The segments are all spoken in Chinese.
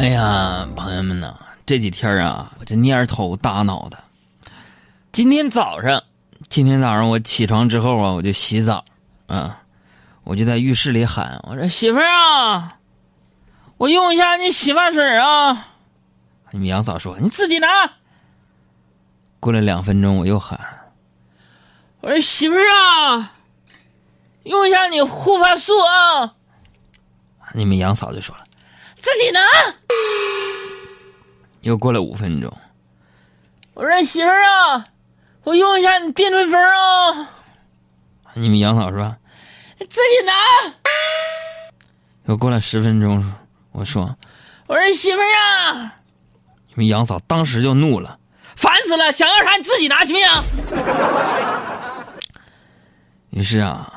哎呀，朋友们呐，这几天啊，我这蔫头大脑的。今天早上，今天早上我起床之后啊，我就洗澡，啊，我就在浴室里喊：“我说媳妇儿啊，我用一下你洗发水啊。”你们杨嫂说：“你自己拿。”过了两分钟，我又喊：“我说媳妇儿啊，用一下你护发素啊。”你们杨嫂就说了。自己拿。又过了五分钟，我说媳妇儿啊，我用一下你变春风啊。你们杨嫂说自己拿。又过了十分钟，我说我说媳妇儿啊，你们杨嫂当时就怒了，烦死了，想要啥你自己拿行不行？于是啊，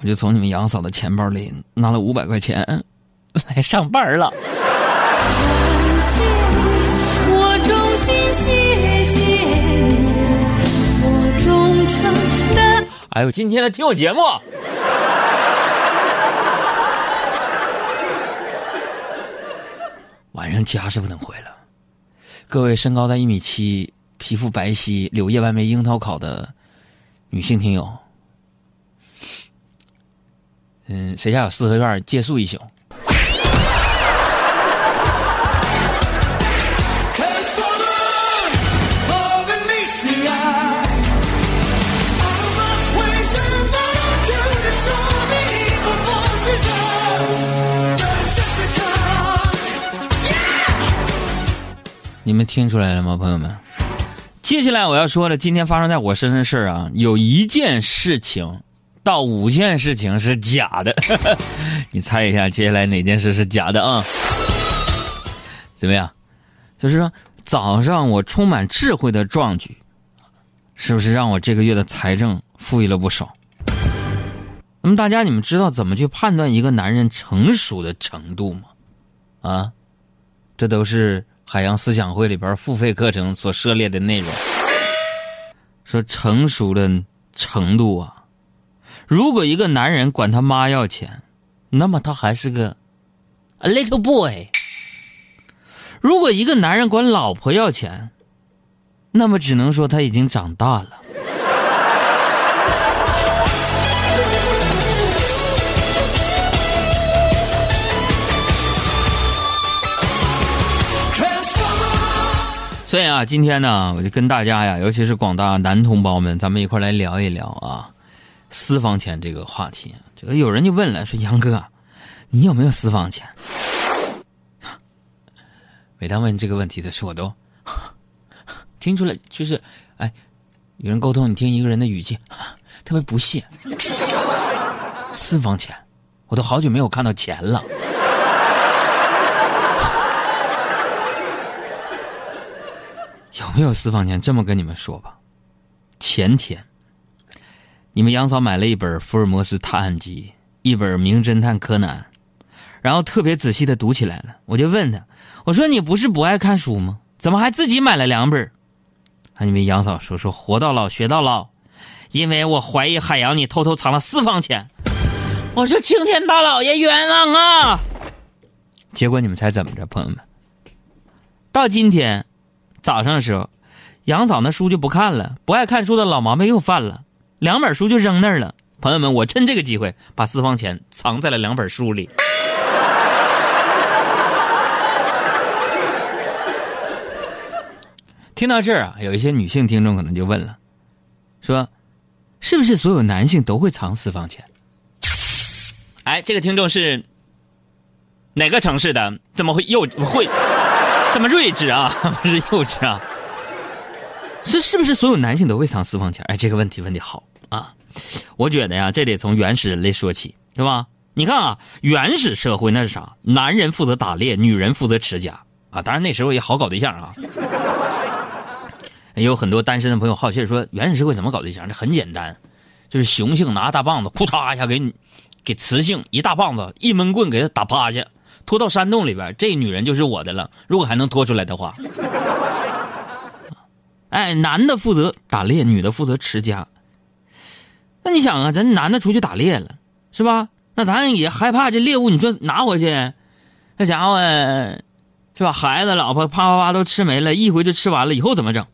我就从你们杨嫂的钱包里拿了五百块钱。来上班了。感谢你，我衷心谢谢你，我忠诚的。哎呦，今天来听我节目。晚上家是不能回了。各位身高在一米七、皮肤白皙、柳叶弯眉、樱桃烤的女性听友，嗯，谁家有四合院借宿一宿？你们听出来了吗，朋友们？接下来我要说的，今天发生在我身上的事儿啊，有一件事情到五件事情是假的，你猜一下，接下来哪件事是假的啊？怎么样？就是说，早上我充满智慧的壮举，是不是让我这个月的财政富裕了不少？那么大家，你们知道怎么去判断一个男人成熟的程度吗？啊，这都是。海洋思想会里边付费课程所涉猎的内容，说成熟的程度啊，如果一个男人管他妈要钱，那么他还是个 a little boy；如果一个男人管老婆要钱，那么只能说他已经长大了。所以啊，今天呢，我就跟大家呀，尤其是广大男同胞们，咱们一块来聊一聊啊，私房钱这个话题。这个有人就问了，说杨哥，你有没有私房钱？每当问这个问题的时候，我都 听出来，就是哎，与人沟通，你听一个人的语气，特别不屑。私房钱，我都好久没有看到钱了。没有私房钱？这么跟你们说吧，前天，你们杨嫂买了一本《福尔摩斯探案集》，一本《名侦探柯南》，然后特别仔细的读起来了。我就问他，我说你不是不爱看书吗？怎么还自己买了两本？啊，你们杨嫂说说，活到老学到老，因为我怀疑海洋你偷偷藏了私房钱。我说青天大老爷冤枉啊！结果你们猜怎么着，朋友们？到今天。早上的时候，杨嫂那书就不看了，不爱看书的老毛病又犯了，两本书就扔那儿了。朋友们，我趁这个机会把私房钱藏在了两本书里。听到这儿啊，有一些女性听众可能就问了，说：“是不是所有男性都会藏私房钱？”哎，这个听众是哪个城市的？怎么会又会？这么睿智啊，不是幼稚啊？是是不是所有男性都会藏私房钱？哎，这个问题问的好啊！我觉得呀，这得从原始人类说起，对吧？你看啊，原始社会那是啥？男人负责打猎，女人负责持家啊。当然那时候也好搞对象啊。有很多单身的朋友好奇说，原始社会怎么搞对象？这很简单，就是雄性拿大棒子，扑嚓一下给你给雌性一大棒子，一闷棍给他打趴下。拖到山洞里边，这女人就是我的了。如果还能拖出来的话，哎，男的负责打猎，女的负责持家。那你想啊，咱男的出去打猎了，是吧？那咱也害怕这猎物，你说拿回去，那家伙是吧？孩子、老婆啪啪啪都吃没了，一回就吃完了，以后怎么整？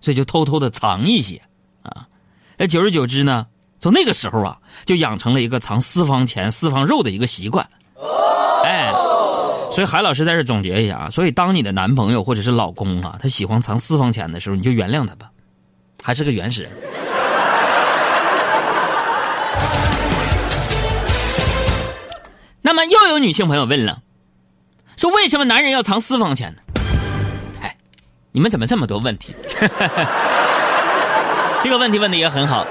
所以就偷偷的藏一些啊。那久而久之呢，从那个时候啊，就养成了一个藏私房钱、私房肉的一个习惯。所以海老师在这总结一下啊，所以当你的男朋友或者是老公啊，他喜欢藏私房钱的时候，你就原谅他吧，还是个原始人。那么又有女性朋友问了，说为什么男人要藏私房钱呢？哎，你们怎么这么多问题？这个问题问的也很好，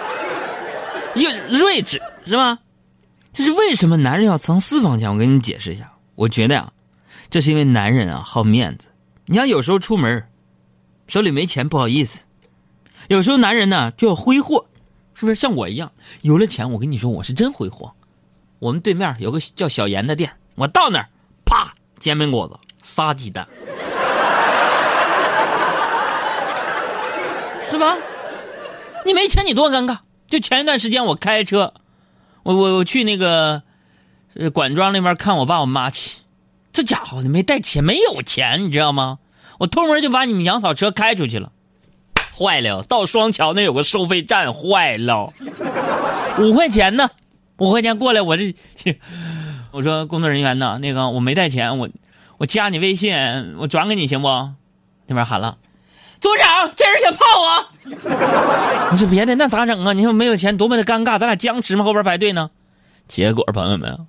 又睿智是吧？就是为什么男人要藏私房钱？我给你解释一下。我觉得呀，这是因为男人啊好面子。你看有时候出门，手里没钱不好意思；有时候男人呢就要挥霍，是不是像我一样？有了钱，我跟你说我是真挥霍。我们对面有个叫小严的店，我到那儿，啪，煎饼果子，仨鸡蛋，是吧？你没钱，你多尴尬。就前一段时间，我开车，我我我去那个，管庄那边看我爸我妈去，这家伙你没带钱，没有钱，你知道吗？我偷摸就把你们杨嫂车开出去了，坏了，到双桥那有个收费站，坏了，五块钱呢。五块钱过来，我这，我说工作人员呢，那个我没带钱，我我加你微信，我转给你行不？那边喊了，组长，这人想泡我。我说别的，那咋整啊？你说没有钱，多么的尴尬，咱俩僵持吗？后边排队呢。结果朋友们，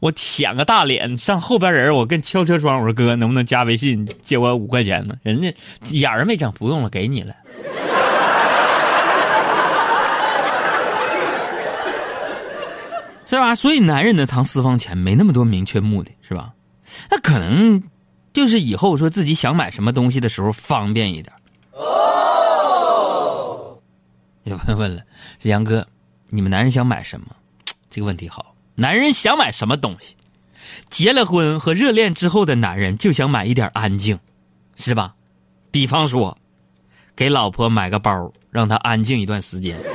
我舔个大脸上后边人，我跟敲车窗，我说哥，能不能加微信借我五块钱呢？人家眼儿没睁，不用了，给你了。是吧？所以男人的藏私房钱没那么多明确目的，是吧？那可能就是以后说自己想买什么东西的时候方便一点。有朋友问了，杨哥，你们男人想买什么？这个问题好，男人想买什么东西？结了婚和热恋之后的男人就想买一点安静，是吧？比方说，给老婆买个包，让她安静一段时间。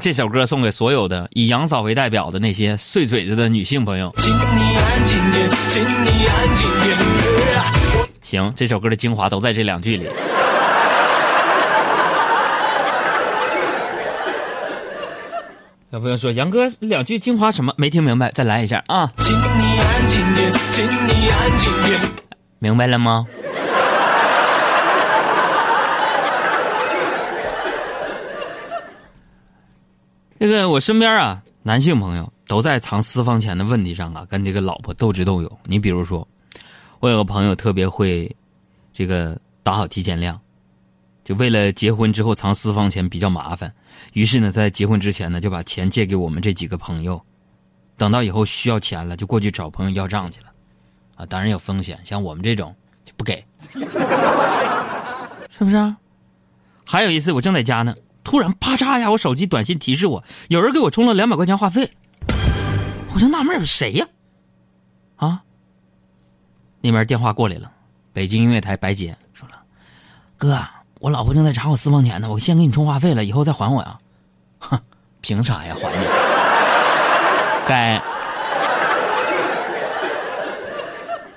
这首歌送给所有的以杨嫂为代表的那些碎嘴子的女性朋友。请你安静点，请你安静点。行，这首歌的精华都在这两句里。小朋友说：“杨哥，两句精华什么？没听明白，再来一下啊！”请你安静点，请你安静点。明白了吗？这个我身边啊，男性朋友都在藏私房钱的问题上啊，跟这个老婆斗智斗勇。你比如说，我有个朋友特别会这个打好提前量，就为了结婚之后藏私房钱比较麻烦，于是呢，在结婚之前呢，就把钱借给我们这几个朋友，等到以后需要钱了，就过去找朋友要账去了。啊，当然有风险，像我们这种就不给，是不是？啊？还有一次，我正在家呢。突然，啪嚓一下，我手机短信提示我有人给我充了两百块钱话费。我就纳闷谁呀？啊？那边电话过来了，北京音乐台白洁说了：“哥，我老婆正在查我私房钱呢，我先给你充话费了，以后再还我呀。”哼，凭啥呀？还你？该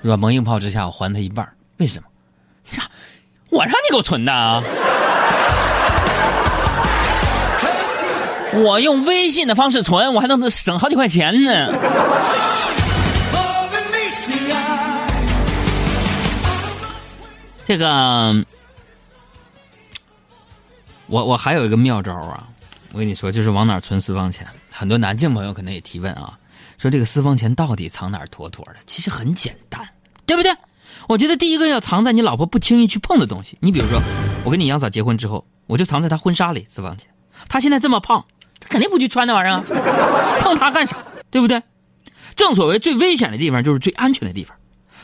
软磨硬泡之下，我还他一半。为什么？啥？我让你给我存的啊？我用微信的方式存，我还能省好几块钱呢。这个，我我还有一个妙招啊！我跟你说，就是往哪存私房钱。很多男性朋友可能也提问啊，说这个私房钱到底藏哪儿妥妥的？其实很简单，对不对？我觉得第一个要藏在你老婆不轻易去碰的东西。你比如说，我跟你杨嫂结婚之后，我就藏在她婚纱里私房钱。她现在这么胖。他肯定不去穿那玩意儿啊，碰他干啥？对不对？正所谓最危险的地方就是最安全的地方，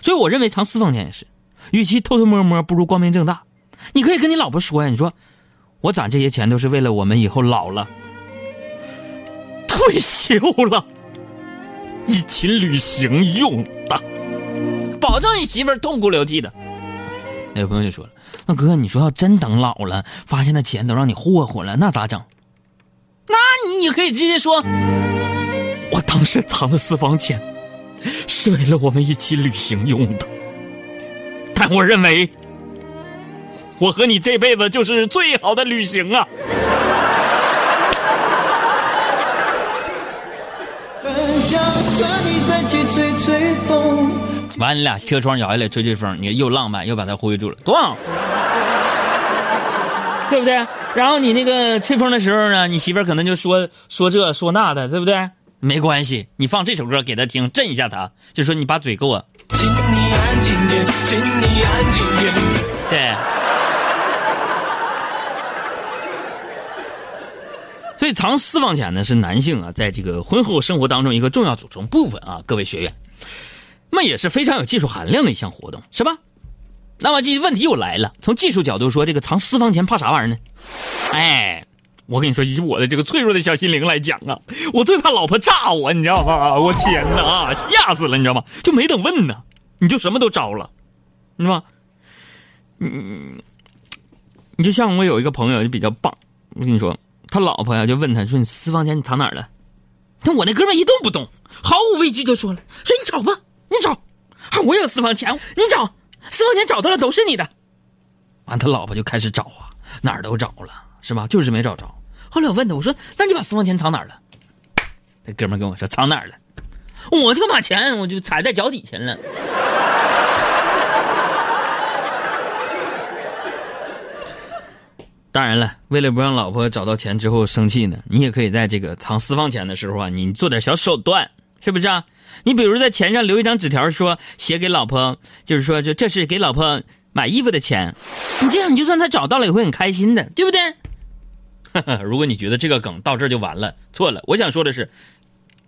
所以我认为藏私房钱也是，与其偷偷摸摸，不如光明正大。你可以跟你老婆说呀，你说我攒这些钱都是为了我们以后老了、退休了，一起旅行用的，保证你媳妇儿痛哭流涕的。那有朋友就说了，那哥，你说要真等老了，发现那钱都让你霍霍了，那咋整？那你也可以直接说，我当时藏的私房钱是为了我们一起旅行用的，但我认为我和你这辈子就是最好的旅行啊！完，你俩车窗摇下来吹吹风，你又浪漫又把他忽悠住了，多好，对不对？然后你那个吹风的时候呢，你媳妇儿可能就说说这说那的，对不对？没关系，你放这首歌给他听，震一下他，就说你把嘴给我。请你安静点，请你安静点。对。所以藏私房钱呢，是男性啊，在这个婚后生活当中一个重要组成部分啊，各位学员。那也是非常有技术含量的一项活动，是吧？那么这问题又来了，从技术角度说，这个藏私房钱怕啥玩意儿呢？哎，我跟你说，以我的这个脆弱的小心灵来讲啊，我最怕老婆炸我，你知道吗？我天哪，吓死了，你知道吗？就没等问呢，你就什么都招了，你知道吗？嗯，你就像我有一个朋友就比较棒，我跟你说，他老婆呀就问他说：“你私房钱你藏哪儿了？”但我那哥们一动不动，毫无畏惧就说了：“说你找吧。”你找，我有私房钱，你找，私房钱找到了都是你的。完，他老婆就开始找啊，哪儿都找了，是吧？就是没找着。后来我问他，我说：“那你把私房钱藏哪儿了？”那哥们跟我说：“藏哪儿了？我这个把钱我就踩在脚底下了。”当然了，为了不让老婆找到钱之后生气呢，你也可以在这个藏私房钱的时候啊，你做点小手段，是不是啊？你比如在钱上留一张纸条，说写给老婆，就是说这这是给老婆买衣服的钱。你这样，你就算他找到了，也会很开心的，对不对？如果你觉得这个梗到这就完了，错了。我想说的是，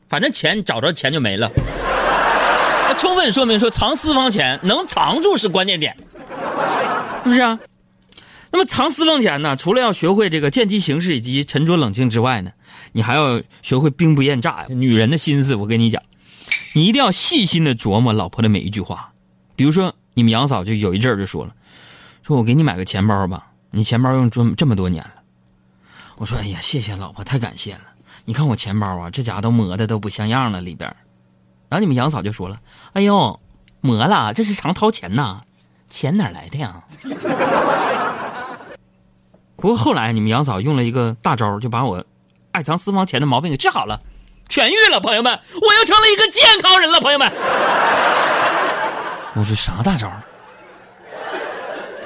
反正钱找着钱就没了。那充分说明说藏私房钱能藏住是关键点，是不是啊？那么藏私房钱呢，除了要学会这个见机行事以及沉着冷静之外呢，你还要学会兵不厌诈呀。女人的心思，我跟你讲。你一定要细心的琢磨老婆的每一句话，比如说你们杨嫂就有一阵儿就说了，说我给你买个钱包吧，你钱包用这么这么多年了。我说哎呀，谢谢老婆，太感谢了。你看我钱包啊，这家都磨的都不像样了里边。然后你们杨嫂就说了，哎呦，磨了，这是常掏钱呐，钱哪来的呀？不过后来你们杨嫂用了一个大招，就把我爱藏私房钱的毛病给治好了。痊愈了，朋友们，我又成了一个健康人了，朋友们。我说啥大招？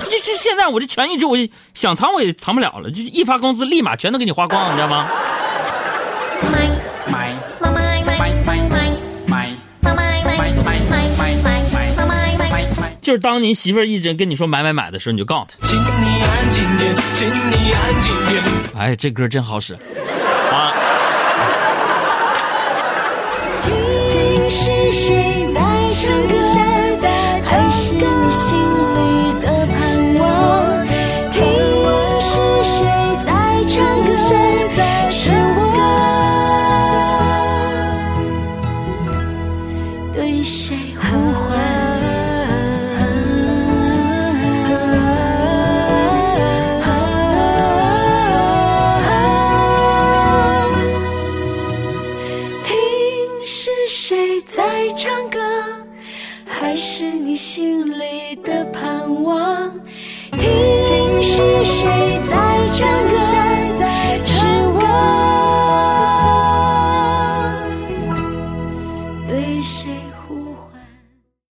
就就现在，我这痊愈之后，我想藏我也藏不了了，就一发工资立马全都给你花光，你知道吗？就是当您媳妇儿一直跟你说买买买的时候，你就告诉她。请你安静点，请你安静点。哎，这歌真好使。谁在唱歌？还是你心里的